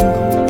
天空。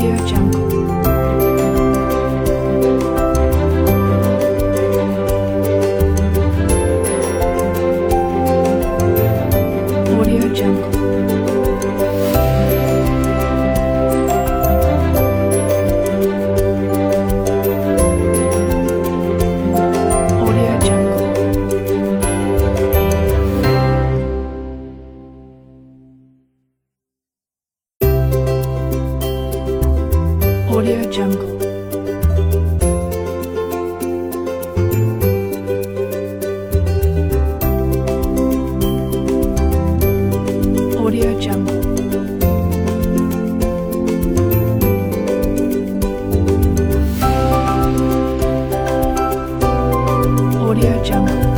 Audio Jungle. Audio Jungle.